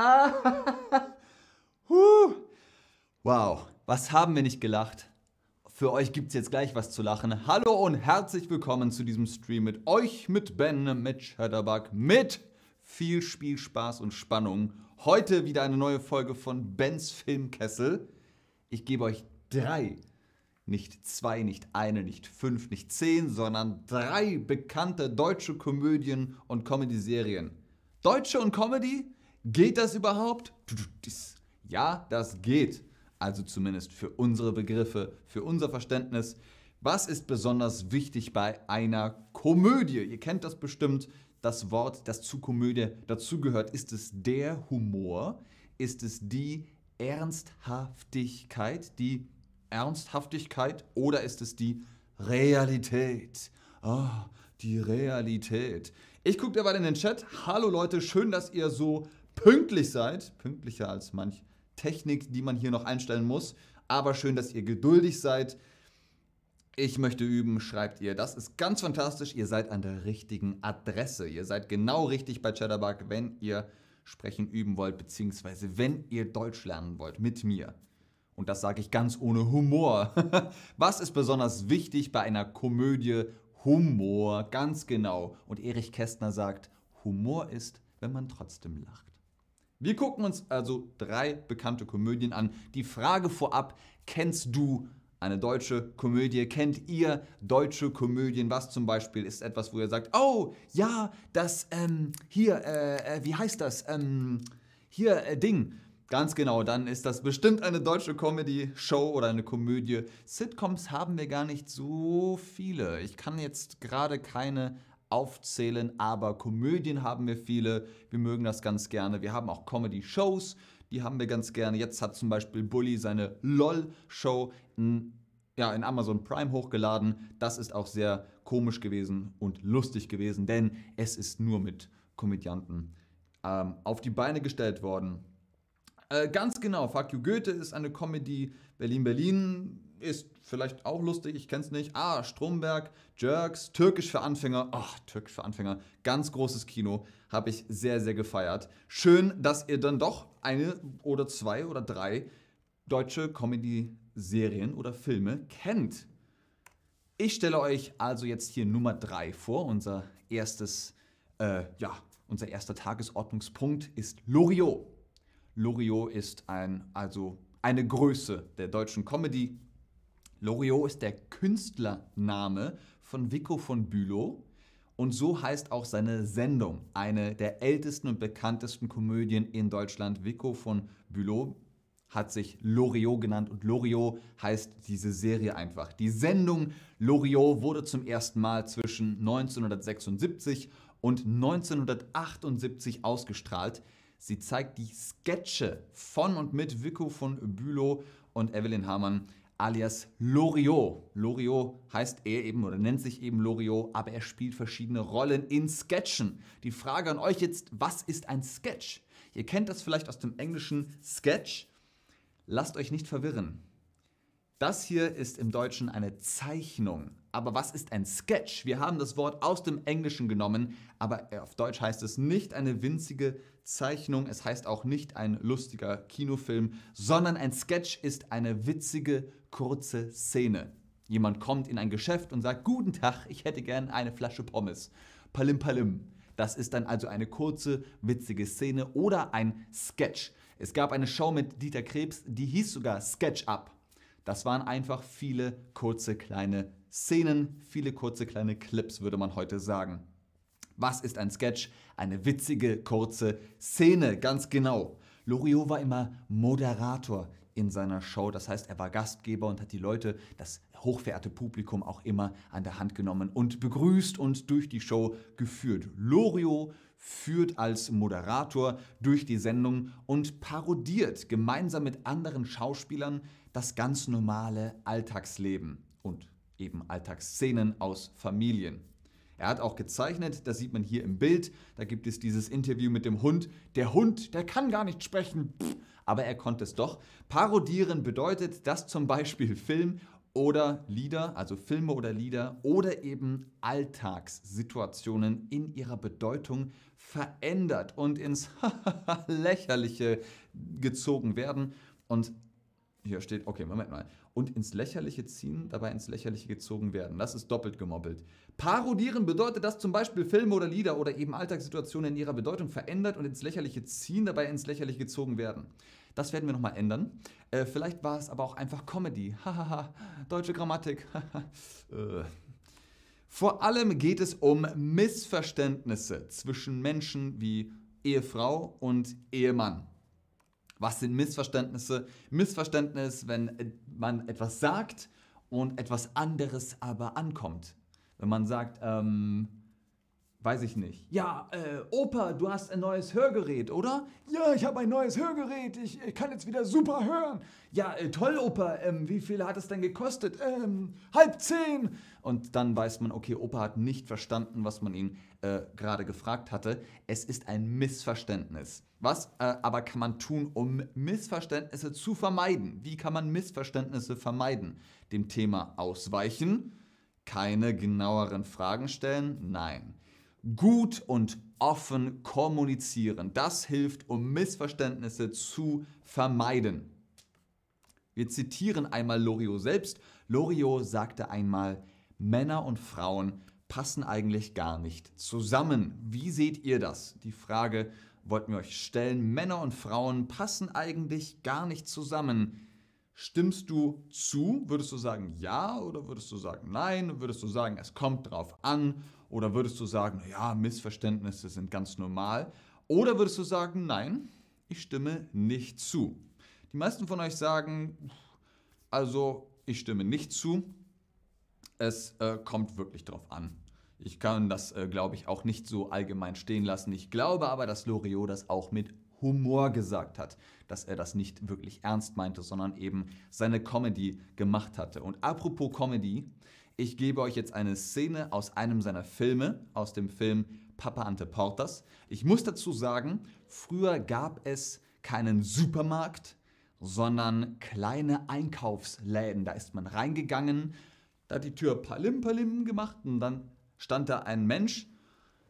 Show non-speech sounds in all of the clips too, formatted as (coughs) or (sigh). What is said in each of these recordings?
Ah. (laughs) Wow, was haben wir nicht gelacht? Für euch gibt es jetzt gleich was zu lachen. Hallo und herzlich willkommen zu diesem Stream mit euch, mit Ben, mit Shadowbug, mit viel Spielspaß und Spannung. Heute wieder eine neue Folge von Bens Filmkessel. Ich gebe euch drei, nicht zwei, nicht eine, nicht fünf, nicht zehn, sondern drei bekannte deutsche Komödien und Comedy-Serien. Deutsche und Comedy? Geht das überhaupt? Ja, das geht. Also zumindest für unsere Begriffe, für unser Verständnis. Was ist besonders wichtig bei einer Komödie? Ihr kennt das bestimmt, das Wort, das zu Komödie dazugehört. Ist es der Humor? Ist es die Ernsthaftigkeit? Die Ernsthaftigkeit? Oder ist es die Realität? Oh, die Realität. Ich gucke derweil in den Chat. Hallo Leute, schön, dass ihr so pünktlich seid. Pünktlicher als manch Technik, die man hier noch einstellen muss. Aber schön, dass ihr geduldig seid. Ich möchte üben, schreibt ihr. Das ist ganz fantastisch. Ihr seid an der richtigen Adresse. Ihr seid genau richtig bei Chatterbug, wenn ihr sprechen üben wollt, beziehungsweise wenn ihr Deutsch lernen wollt mit mir. Und das sage ich ganz ohne Humor. (laughs) Was ist besonders wichtig bei einer Komödie? Humor, ganz genau. Und Erich Kästner sagt, Humor ist, wenn man trotzdem lacht. Wir gucken uns also drei bekannte Komödien an. Die Frage vorab, kennst du eine deutsche Komödie? Kennt ihr deutsche Komödien? Was zum Beispiel ist etwas, wo ihr sagt, oh ja, das ähm, hier, äh, äh, wie heißt das? Ähm, hier, äh, Ding. Ganz genau, dann ist das bestimmt eine deutsche Comedy-Show oder eine Komödie. Sitcoms haben wir gar nicht so viele. Ich kann jetzt gerade keine aufzählen, aber Komödien haben wir viele. Wir mögen das ganz gerne. Wir haben auch Comedy-Shows, die haben wir ganz gerne. Jetzt hat zum Beispiel Bully seine LOL-Show in, ja, in Amazon Prime hochgeladen. Das ist auch sehr komisch gewesen und lustig gewesen, denn es ist nur mit Komödianten ähm, auf die Beine gestellt worden. Äh, ganz genau, Fuck You Goethe ist eine Comedy. Berlin Berlin ist vielleicht auch lustig, ich kenne es nicht. Ah, Stromberg, Jerks, Türkisch für Anfänger. Ach, Türkisch für Anfänger. Ganz großes Kino. Habe ich sehr, sehr gefeiert. Schön, dass ihr dann doch eine oder zwei oder drei deutsche Comedy-Serien oder Filme kennt. Ich stelle euch also jetzt hier Nummer drei vor. Unser erstes, äh, ja, unser erster Tagesordnungspunkt ist Loriot. Loriot ist ein, also eine Größe der deutschen Comedy Loriot ist der Künstlername von Vico von Bülow und so heißt auch seine Sendung, eine der ältesten und bekanntesten Komödien in Deutschland. Vico von Bülow hat sich Loriot genannt und Loriot heißt diese Serie einfach. Die Sendung Loriot wurde zum ersten Mal zwischen 1976 und 1978 ausgestrahlt. Sie zeigt die Sketche von und mit Vico von Bülow und Evelyn Hamann alias Loriot. Loriot heißt er eben oder nennt sich eben Loriot, aber er spielt verschiedene Rollen in Sketchen. Die Frage an euch jetzt, was ist ein Sketch? Ihr kennt das vielleicht aus dem englischen Sketch. Lasst euch nicht verwirren. Das hier ist im Deutschen eine Zeichnung. Aber was ist ein Sketch? Wir haben das Wort aus dem Englischen genommen, aber auf Deutsch heißt es nicht eine winzige Zeichnung, es heißt auch nicht ein lustiger Kinofilm, sondern ein Sketch ist eine witzige, kurze Szene. Jemand kommt in ein Geschäft und sagt, guten Tag, ich hätte gern eine Flasche Pommes. Palim Palim. Das ist dann also eine kurze, witzige Szene oder ein Sketch. Es gab eine Show mit Dieter Krebs, die hieß sogar Sketch Up. Das waren einfach viele kurze kleine Szenen, viele kurze kleine Clips, würde man heute sagen. Was ist ein Sketch? Eine witzige, kurze Szene, ganz genau. Loriot war immer Moderator in seiner Show. Das heißt, er war Gastgeber und hat die Leute, das hochverehrte Publikum, auch immer an der Hand genommen und begrüßt und durch die Show geführt. Loriot führt als Moderator durch die Sendung und parodiert gemeinsam mit anderen Schauspielern das ganz normale Alltagsleben und eben Alltagsszenen aus Familien. Er hat auch gezeichnet, das sieht man hier im Bild, da gibt es dieses Interview mit dem Hund. Der Hund, der kann gar nicht sprechen, aber er konnte es doch. Parodieren bedeutet, dass zum Beispiel Film oder Lieder, also Filme oder Lieder oder eben Alltagssituationen in ihrer Bedeutung verändert und ins (laughs) Lächerliche gezogen werden. Und hier steht, okay, Moment mal. Und ins Lächerliche ziehen, dabei ins Lächerliche gezogen werden. Das ist doppelt gemobbelt. Parodieren bedeutet, dass zum Beispiel Filme oder Lieder oder eben Alltagssituationen in ihrer Bedeutung verändert und ins Lächerliche ziehen, dabei ins Lächerliche gezogen werden. Das werden wir nochmal ändern. Äh, vielleicht war es aber auch einfach Comedy. (laughs) Hahaha, deutsche Grammatik. (laughs) äh. Vor allem geht es um Missverständnisse zwischen Menschen wie Ehefrau und Ehemann. Was sind Missverständnisse? Missverständnis, wenn man etwas sagt und etwas anderes aber ankommt. Wenn man sagt, ähm, weiß ich nicht. Ja, äh, Opa, du hast ein neues Hörgerät, oder? Ja, ich habe ein neues Hörgerät. Ich, ich, kann jetzt wieder super hören. Ja, äh, toll, Opa. Ähm, wie viel hat es denn gekostet? Ähm, halb zehn. Und dann weiß man, okay, Opa hat nicht verstanden, was man ihn äh, gerade gefragt hatte. Es ist ein Missverständnis. Was äh, aber kann man tun, um Missverständnisse zu vermeiden? Wie kann man Missverständnisse vermeiden? Dem Thema ausweichen? Keine genaueren Fragen stellen? Nein gut und offen kommunizieren. Das hilft, um Missverständnisse zu vermeiden. Wir zitieren einmal Loriot selbst. Loriot sagte einmal, Männer und Frauen passen eigentlich gar nicht zusammen. Wie seht ihr das? Die Frage wollten wir euch stellen. Männer und Frauen passen eigentlich gar nicht zusammen. Stimmst du zu? Würdest du sagen ja oder würdest du sagen nein? Würdest du sagen, es kommt drauf an? Oder würdest du sagen, ja, Missverständnisse sind ganz normal? Oder würdest du sagen, nein, ich stimme nicht zu? Die meisten von euch sagen, also ich stimme nicht zu. Es äh, kommt wirklich drauf an. Ich kann das, äh, glaube ich, auch nicht so allgemein stehen lassen. Ich glaube aber, dass Loriot das auch mit Humor gesagt hat, dass er das nicht wirklich ernst meinte, sondern eben seine Comedy gemacht hatte. Und apropos Comedy, ich gebe euch jetzt eine Szene aus einem seiner Filme, aus dem Film Papa Ante Portas. Ich muss dazu sagen, früher gab es keinen Supermarkt, sondern kleine Einkaufsläden. Da ist man reingegangen, da hat die Tür Palim Palim gemacht und dann stand da ein Mensch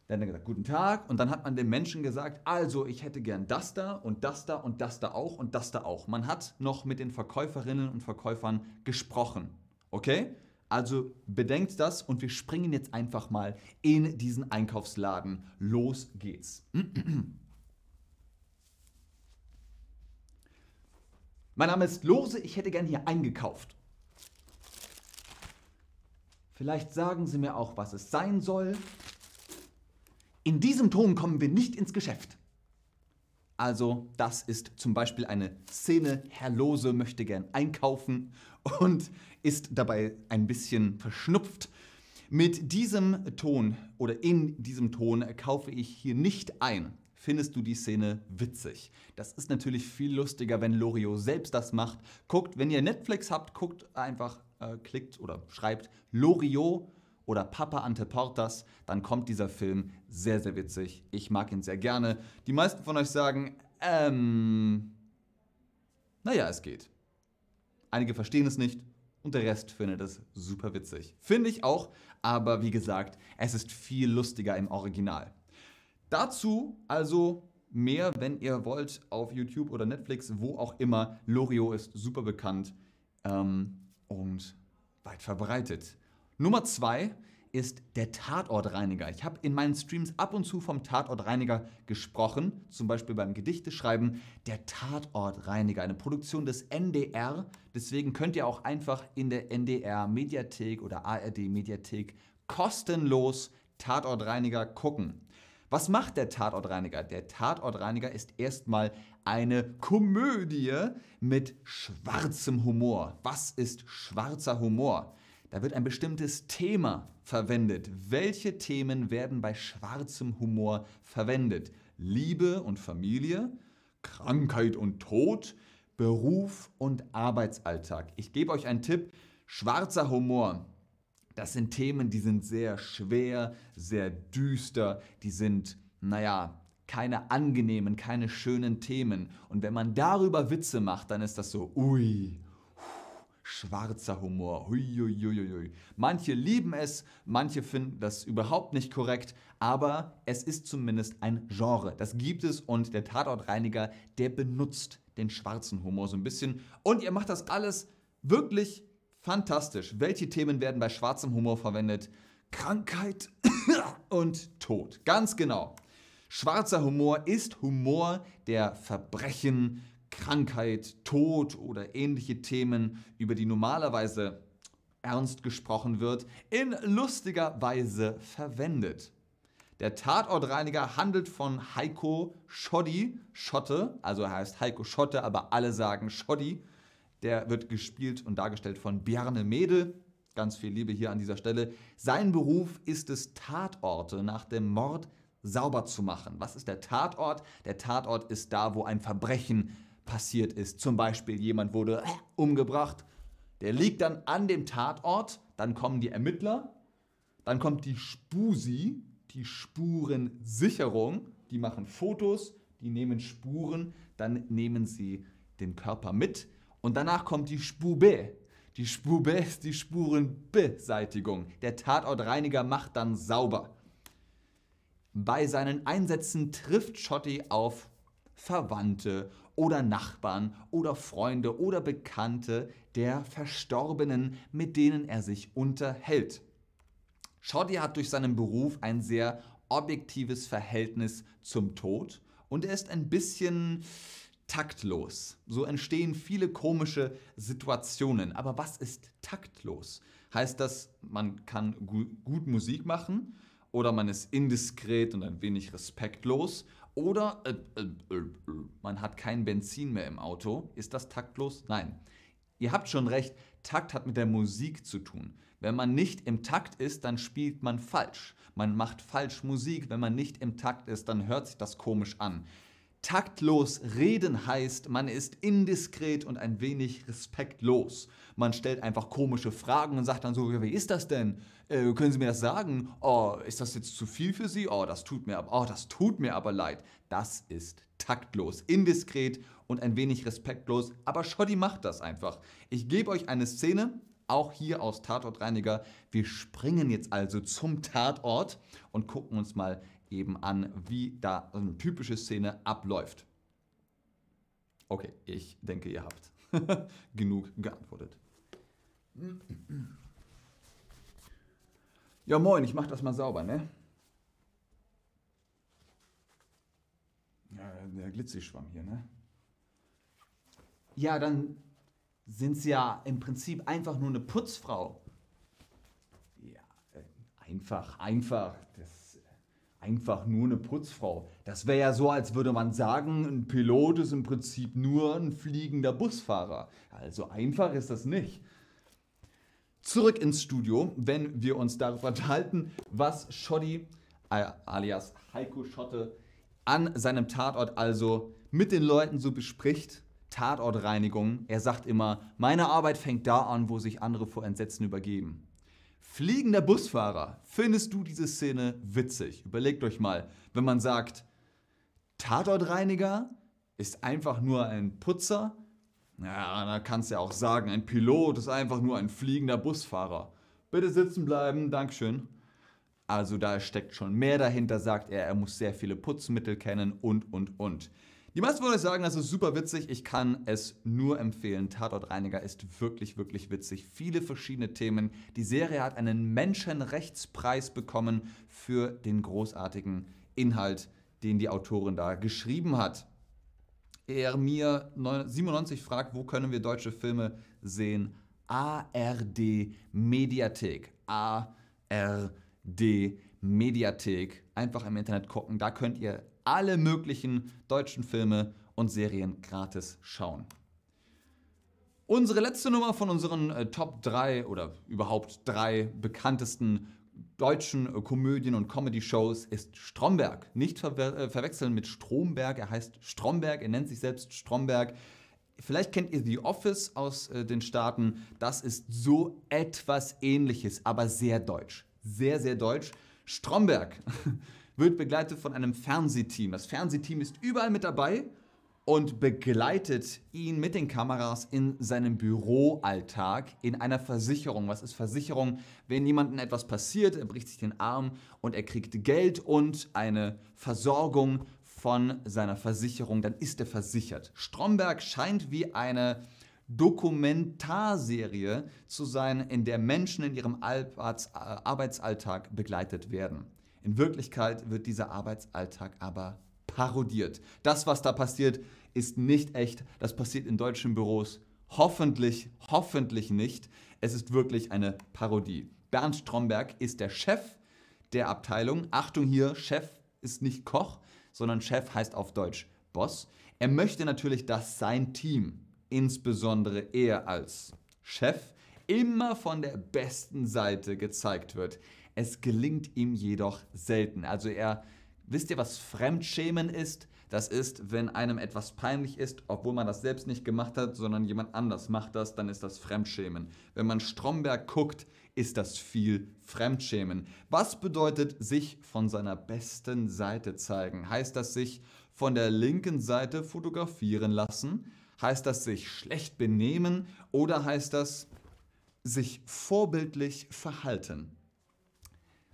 der hat gesagt, guten Tag. Und dann hat man dem Menschen gesagt, also ich hätte gern das da und das da und das da auch und das da auch. Man hat noch mit den Verkäuferinnen und Verkäufern gesprochen. Okay? Also bedenkt das und wir springen jetzt einfach mal in diesen Einkaufsladen. Los geht's. (clears throat) Mein Name ist Lose, ich hätte gern hier eingekauft. Vielleicht sagen Sie mir auch, was es sein soll. In diesem Ton kommen wir nicht ins Geschäft. Also, das ist zum Beispiel eine Szene, Herr Lose möchte gern einkaufen und ist dabei ein bisschen verschnupft. Mit diesem Ton oder in diesem Ton kaufe ich hier nicht ein. Findest du die Szene witzig? Das ist natürlich viel lustiger, wenn Loriot selbst das macht. Guckt, wenn ihr Netflix habt, guckt einfach, äh, klickt oder schreibt Loriot oder Papa Ante Portas, dann kommt dieser Film sehr, sehr witzig. Ich mag ihn sehr gerne. Die meisten von euch sagen, ähm, naja, es geht. Einige verstehen es nicht und der Rest findet es super witzig. Finde ich auch, aber wie gesagt, es ist viel lustiger im Original. Dazu also mehr, wenn ihr wollt, auf YouTube oder Netflix, wo auch immer. Loriot ist super bekannt ähm, und weit verbreitet. Nummer zwei ist der Tatortreiniger. Ich habe in meinen Streams ab und zu vom Tatortreiniger gesprochen, zum Beispiel beim Gedichteschreiben. Der Tatortreiniger, eine Produktion des NDR. Deswegen könnt ihr auch einfach in der NDR Mediathek oder ARD Mediathek kostenlos Tatortreiniger gucken. Was macht der Tatortreiniger? Der Tatortreiniger ist erstmal eine Komödie mit schwarzem Humor. Was ist schwarzer Humor? Da wird ein bestimmtes Thema verwendet. Welche Themen werden bei schwarzem Humor verwendet? Liebe und Familie, Krankheit und Tod, Beruf und Arbeitsalltag. Ich gebe euch einen Tipp. Schwarzer Humor. Das sind Themen, die sind sehr schwer, sehr düster, die sind, naja, keine angenehmen, keine schönen Themen. Und wenn man darüber Witze macht, dann ist das so, ui, schwarzer Humor. Huiuiuiui. Manche lieben es, manche finden das überhaupt nicht korrekt, aber es ist zumindest ein Genre. Das gibt es und der Tatortreiniger, der benutzt den schwarzen Humor so ein bisschen. Und ihr macht das alles wirklich fantastisch. Welche Themen werden bei schwarzem Humor verwendet? Krankheit (coughs) und Tod. Ganz genau. Schwarzer Humor ist Humor, der Verbrechen, Krankheit, Tod oder ähnliche Themen, über die normalerweise ernst gesprochen wird, in lustiger Weise verwendet. Der Tatortreiniger handelt von Heiko Schoddy, Schotte, also er heißt Heiko Schotte, aber alle sagen Schoddy. Der wird gespielt und dargestellt von Bjarne Mädel. Ganz viel Liebe hier an dieser Stelle. Sein Beruf ist es, Tatorte nach dem Mord sauber zu machen. Was ist der Tatort? Der Tatort ist da, wo ein Verbrechen passiert ist. Zum Beispiel jemand wurde umgebracht. Der liegt dann an dem Tatort. Dann kommen die Ermittler. Dann kommt die Spusi, die Spurensicherung. Die machen Fotos, die nehmen Spuren, dann nehmen sie den Körper mit. Und danach kommt die Spube. Die Spube ist die Spurenbeseitigung. Der Tatortreiniger macht dann sauber. Bei seinen Einsätzen trifft Schotti auf Verwandte oder Nachbarn oder Freunde oder Bekannte der Verstorbenen, mit denen er sich unterhält. Schotti hat durch seinen Beruf ein sehr objektives Verhältnis zum Tod und er ist ein bisschen taktlos. So entstehen viele komische Situationen. Aber was ist taktlos? Heißt das, man kann gut Musik machen oder man ist indiskret und ein wenig respektlos oder äh, äh, äh, man hat kein Benzin mehr im Auto. Ist das taktlos? Nein. Ihr habt schon recht, Takt hat mit der Musik zu tun. Wenn man nicht im Takt ist, dann spielt man falsch. Man macht falsch Musik. Wenn man nicht im Takt ist, dann hört sich das komisch an. Taktlos reden heißt, man ist indiskret und ein wenig respektlos. Man stellt einfach komische Fragen und sagt dann so, wie ist das denn? Äh, können Sie mir das sagen? Oh, ist das jetzt zu viel für Sie? Oh, das tut mir aber, oh, das tut mir aber leid. Das ist taktlos, indiskret und ein wenig respektlos. Aber Shoddy macht das einfach. Ich gebe euch eine Szene, auch hier aus Tatortreiniger. Wir springen jetzt also zum Tatort und gucken uns mal eben an, wie da eine typische Szene abläuft. Okay, ich denke, ihr habt (laughs) genug geantwortet. Ja, moin, ich mach das mal sauber, ne? Ja, der Glitzerschwamm hier, ne? Ja, dann sind sie ja im Prinzip einfach nur eine Putzfrau. Ja, äh, einfach, einfach. Das einfach nur eine Putzfrau. Das wäre ja so, als würde man sagen, ein Pilot ist im Prinzip nur ein fliegender Busfahrer. Also einfach ist das nicht. Zurück ins Studio, wenn wir uns darüber unterhalten, was Schoddy, äh, alias Heiko Schotte, an seinem Tatort also mit den Leuten so bespricht. Tatortreinigung. Er sagt immer, meine Arbeit fängt da an, wo sich andere vor Entsetzen übergeben. Fliegender Busfahrer. Findest du diese Szene witzig? Überlegt euch mal, wenn man sagt, Tatortreiniger ist einfach nur ein Putzer. Ja, da kannst du ja auch sagen, ein Pilot ist einfach nur ein fliegender Busfahrer. Bitte sitzen bleiben, Dankeschön. Also da steckt schon mehr dahinter, sagt er, er muss sehr viele Putzmittel kennen und, und, und. Die meisten wollen sagen, das ist super witzig. Ich kann es nur empfehlen. Tatortreiniger ist wirklich, wirklich witzig. Viele verschiedene Themen. Die Serie hat einen Menschenrechtspreis bekommen für den großartigen Inhalt, den die Autorin da geschrieben hat. Er mir 97 fragt, wo können wir deutsche Filme sehen? ARD Mediathek. ARD Mediathek. Einfach im Internet gucken. Da könnt ihr alle möglichen deutschen Filme und Serien gratis schauen. Unsere letzte Nummer von unseren äh, Top 3 oder überhaupt drei bekanntesten deutschen äh, Komödien und Comedy-Shows ist Stromberg. Nicht verwe äh, verwechseln mit Stromberg, er heißt Stromberg, er nennt sich selbst Stromberg. Vielleicht kennt ihr The Office aus äh, den Staaten. Das ist so etwas ähnliches, aber sehr deutsch. Sehr, sehr deutsch. Stromberg (laughs) wird begleitet von einem Fernsehteam. Das Fernsehteam ist überall mit dabei und begleitet ihn mit den Kameras in seinem Büroalltag in einer Versicherung. Was ist Versicherung? Wenn jemandem etwas passiert, er bricht sich den Arm und er kriegt Geld und eine Versorgung von seiner Versicherung, dann ist er versichert. Stromberg scheint wie eine Dokumentarserie zu sein, in der Menschen in ihrem Arbeitsalltag begleitet werden. In Wirklichkeit wird dieser Arbeitsalltag aber parodiert. Das, was da passiert, ist nicht echt. Das passiert in deutschen Büros hoffentlich, hoffentlich nicht. Es ist wirklich eine Parodie. Bernd Stromberg ist der Chef der Abteilung. Achtung hier, Chef ist nicht Koch, sondern Chef heißt auf Deutsch Boss. Er möchte natürlich, dass sein Team, insbesondere er als Chef, immer von der besten Seite gezeigt wird. Es gelingt ihm jedoch selten. Also er, wisst ihr, was Fremdschämen ist? Das ist, wenn einem etwas peinlich ist, obwohl man das selbst nicht gemacht hat, sondern jemand anders macht das, dann ist das Fremdschämen. Wenn man Stromberg guckt, ist das viel Fremdschämen. Was bedeutet sich von seiner besten Seite zeigen? Heißt das sich von der linken Seite fotografieren lassen? Heißt das sich schlecht benehmen oder heißt das sich vorbildlich verhalten?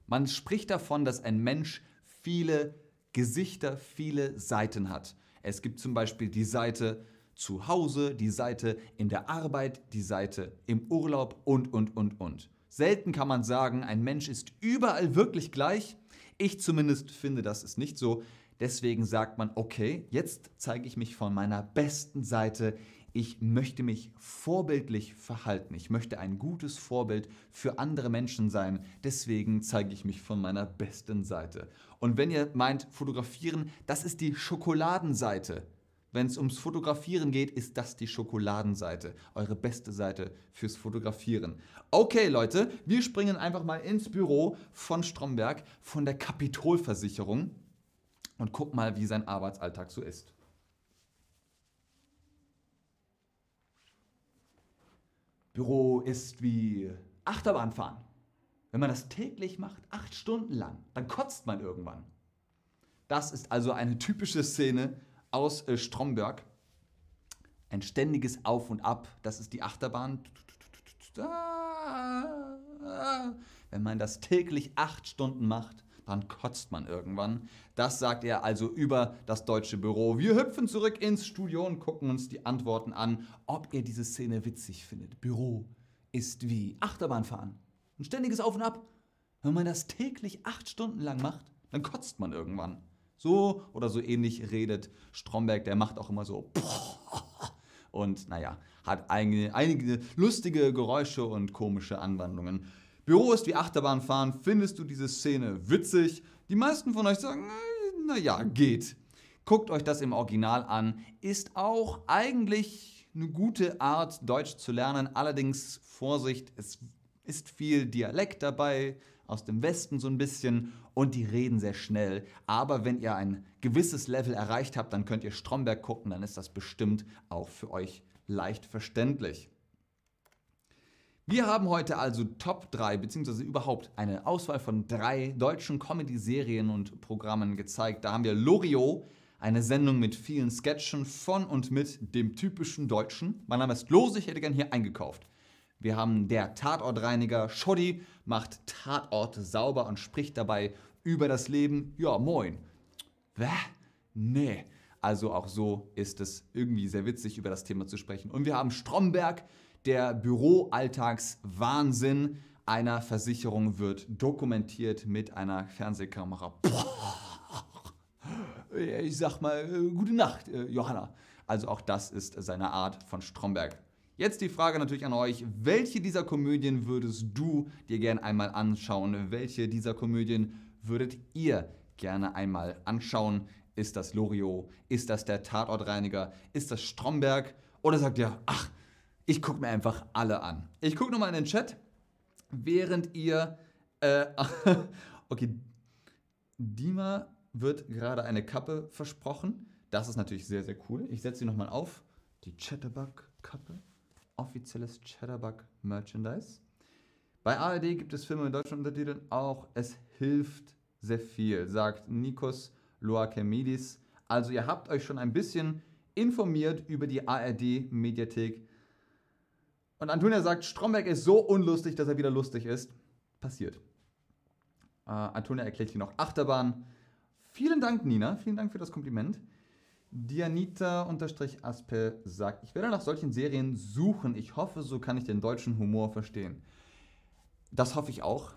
Man spricht davon, dass ein Mensch viele Gesichter, viele Seiten hat. Es gibt zum Beispiel die Seite zu Hause, die Seite in der Arbeit, die Seite im Urlaub und, und, und, und. Selten kann man sagen, ein Mensch ist überall wirklich gleich. Ich zumindest finde, das ist nicht so. Deswegen sagt man, okay, jetzt zeige ich mich von meiner besten Seite ich möchte mich vorbildlich verhalten. Ich möchte ein gutes Vorbild für andere Menschen sein. Deswegen zeige ich mich von meiner besten Seite. Und wenn ihr meint, fotografieren, das ist die Schokoladenseite. Wenn es ums Fotografieren geht, ist das die Schokoladenseite, eure beste Seite fürs Fotografieren. Okay, Leute, wir springen einfach mal ins Büro von Stromberg, von der Kapitolversicherung und gucken mal, wie sein Arbeitsalltag so ist. Büro ist wie Achterbahnfahren. Wenn man das täglich macht, acht Stunden lang, dann kotzt man irgendwann. Das ist also eine typische Szene aus äh, Stromberg. Ein ständiges Auf und Ab, das ist die Achterbahn. Wenn man das täglich acht Stunden macht, dann kotzt man irgendwann. Das sagt er also über das deutsche Büro. Wir hüpfen zurück ins Studio und gucken uns die Antworten an, ob ihr diese Szene witzig findet. Büro ist wie Achterbahnfahren. Ein ständiges Auf und Ab. Wenn man das täglich acht Stunden lang macht, dann kotzt man irgendwann. So oder so ähnlich redet Stromberg, der macht auch immer so. (laughs) Und naja, hat einige, einige lustige Geräusche und komische Anwandlungen. Büro ist wie Achterbahnfahren. Findest du diese Szene witzig? Die meisten von euch sagen, naja, geht. Guckt euch das im Original an. Ist auch eigentlich eine gute Art, Deutsch zu lernen. Allerdings, Vorsicht, es ist viel Dialekt dabei, aus dem Westen so ein bisschen und die reden sehr schnell. Aber wenn ihr ein gewisses Level erreicht habt, dann könnt ihr Stromberg gucken, dann ist das bestimmt auch für euch leicht verständlich. Wir haben heute also Top 3 beziehungsweise überhaupt eine Auswahl von drei deutschen Comedy-Serien und Programmen gezeigt. Da haben wir Loriot, eine Sendung mit vielen Sketchen von und mit dem typischen Deutschen. Mein Name ist Lose, ich hätte gern hier eingekauft. Wir haben der Tatortreiniger Schoddy, macht Tatort sauber und spricht dabei über das Leben. Ja, moin. Wäh? Nee. Also auch so ist es irgendwie sehr witzig, über das Thema zu sprechen. Und wir haben Stromberg, der Büroalltagswahnsinn einer Versicherung wird dokumentiert mit einer Fernsehkamera. Ich sag mal, äh, gute Nacht, äh, Johanna. Also auch das ist seine Art von Stromberg. Jetzt die Frage natürlich an euch, welche dieser Komödien würdest du dir gerne einmal anschauen? Welche dieser Komödien würdet ihr gerne einmal anschauen? Ist das Loriot? Ist das der Tatortreiniger? Ist das Stromberg? Oder sagt ihr, ach, ich gucke mir einfach alle an. Ich gucke nochmal in den Chat, während ihr. Äh, (laughs) okay, Dima wird gerade eine Kappe versprochen. Das ist natürlich sehr, sehr cool. Ich setze sie nochmal auf. Die Chatterbug-Kappe. Offizielles Chatterbug-Merchandise. Bei ARD gibt es Filme mit deutschen Untertiteln auch. Es hilft sehr viel, sagt Nikos Loakemidis. Also ihr habt euch schon ein bisschen informiert über die ARD-Mediathek. Und Antonia sagt, Stromberg ist so unlustig, dass er wieder lustig ist. Passiert. Äh, Antonia erklärt hier noch Achterbahn. Vielen Dank, Nina. Vielen Dank für das Kompliment. Dianita-Aspe sagt, ich werde nach solchen Serien suchen. Ich hoffe, so kann ich den deutschen Humor verstehen. Das hoffe ich auch.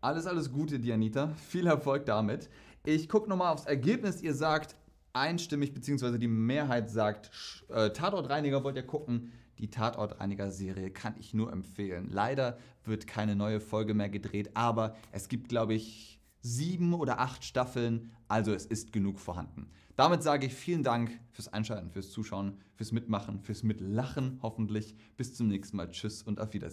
Alles, alles Gute, Dianita. (laughs) Viel Erfolg damit. Ich gucke nochmal aufs Ergebnis. Ihr sagt einstimmig, beziehungsweise die Mehrheit sagt, äh, Tatortreiniger wollt ihr gucken. Die Tatortreiniger-Serie kann ich nur empfehlen. Leider wird keine neue Folge mehr gedreht, aber es gibt, glaube ich, sieben oder acht Staffeln, also es ist genug vorhanden. Damit sage ich vielen Dank fürs Einschalten, fürs Zuschauen, fürs Mitmachen, fürs Mitlachen hoffentlich. Bis zum nächsten Mal. Tschüss und auf Wiedersehen.